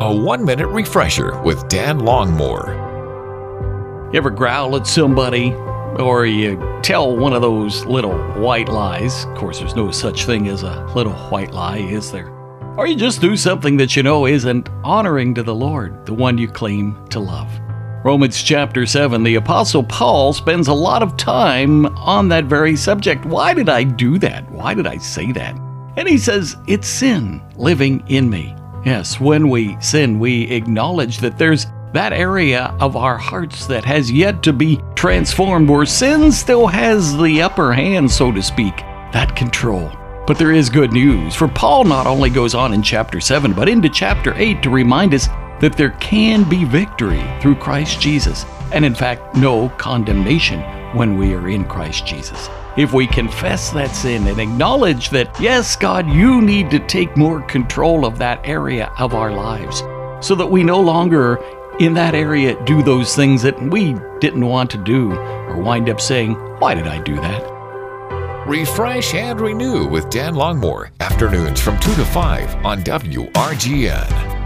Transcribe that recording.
A one minute refresher with Dan Longmore. You ever growl at somebody or you tell one of those little white lies? Of course, there's no such thing as a little white lie, is there? Or you just do something that you know isn't honoring to the Lord, the one you claim to love. Romans chapter 7, the Apostle Paul spends a lot of time on that very subject. Why did I do that? Why did I say that? And he says, It's sin living in me. Yes, when we sin, we acknowledge that there's that area of our hearts that has yet to be transformed, where sin still has the upper hand, so to speak, that control. But there is good news, for Paul not only goes on in chapter 7, but into chapter 8 to remind us that there can be victory through Christ Jesus, and in fact, no condemnation when we are in Christ Jesus. If we confess that sin and acknowledge that, yes, God, you need to take more control of that area of our lives so that we no longer in that area do those things that we didn't want to do or wind up saying, Why did I do that? Refresh and renew with Dan Longmore, afternoons from 2 to 5 on WRGN.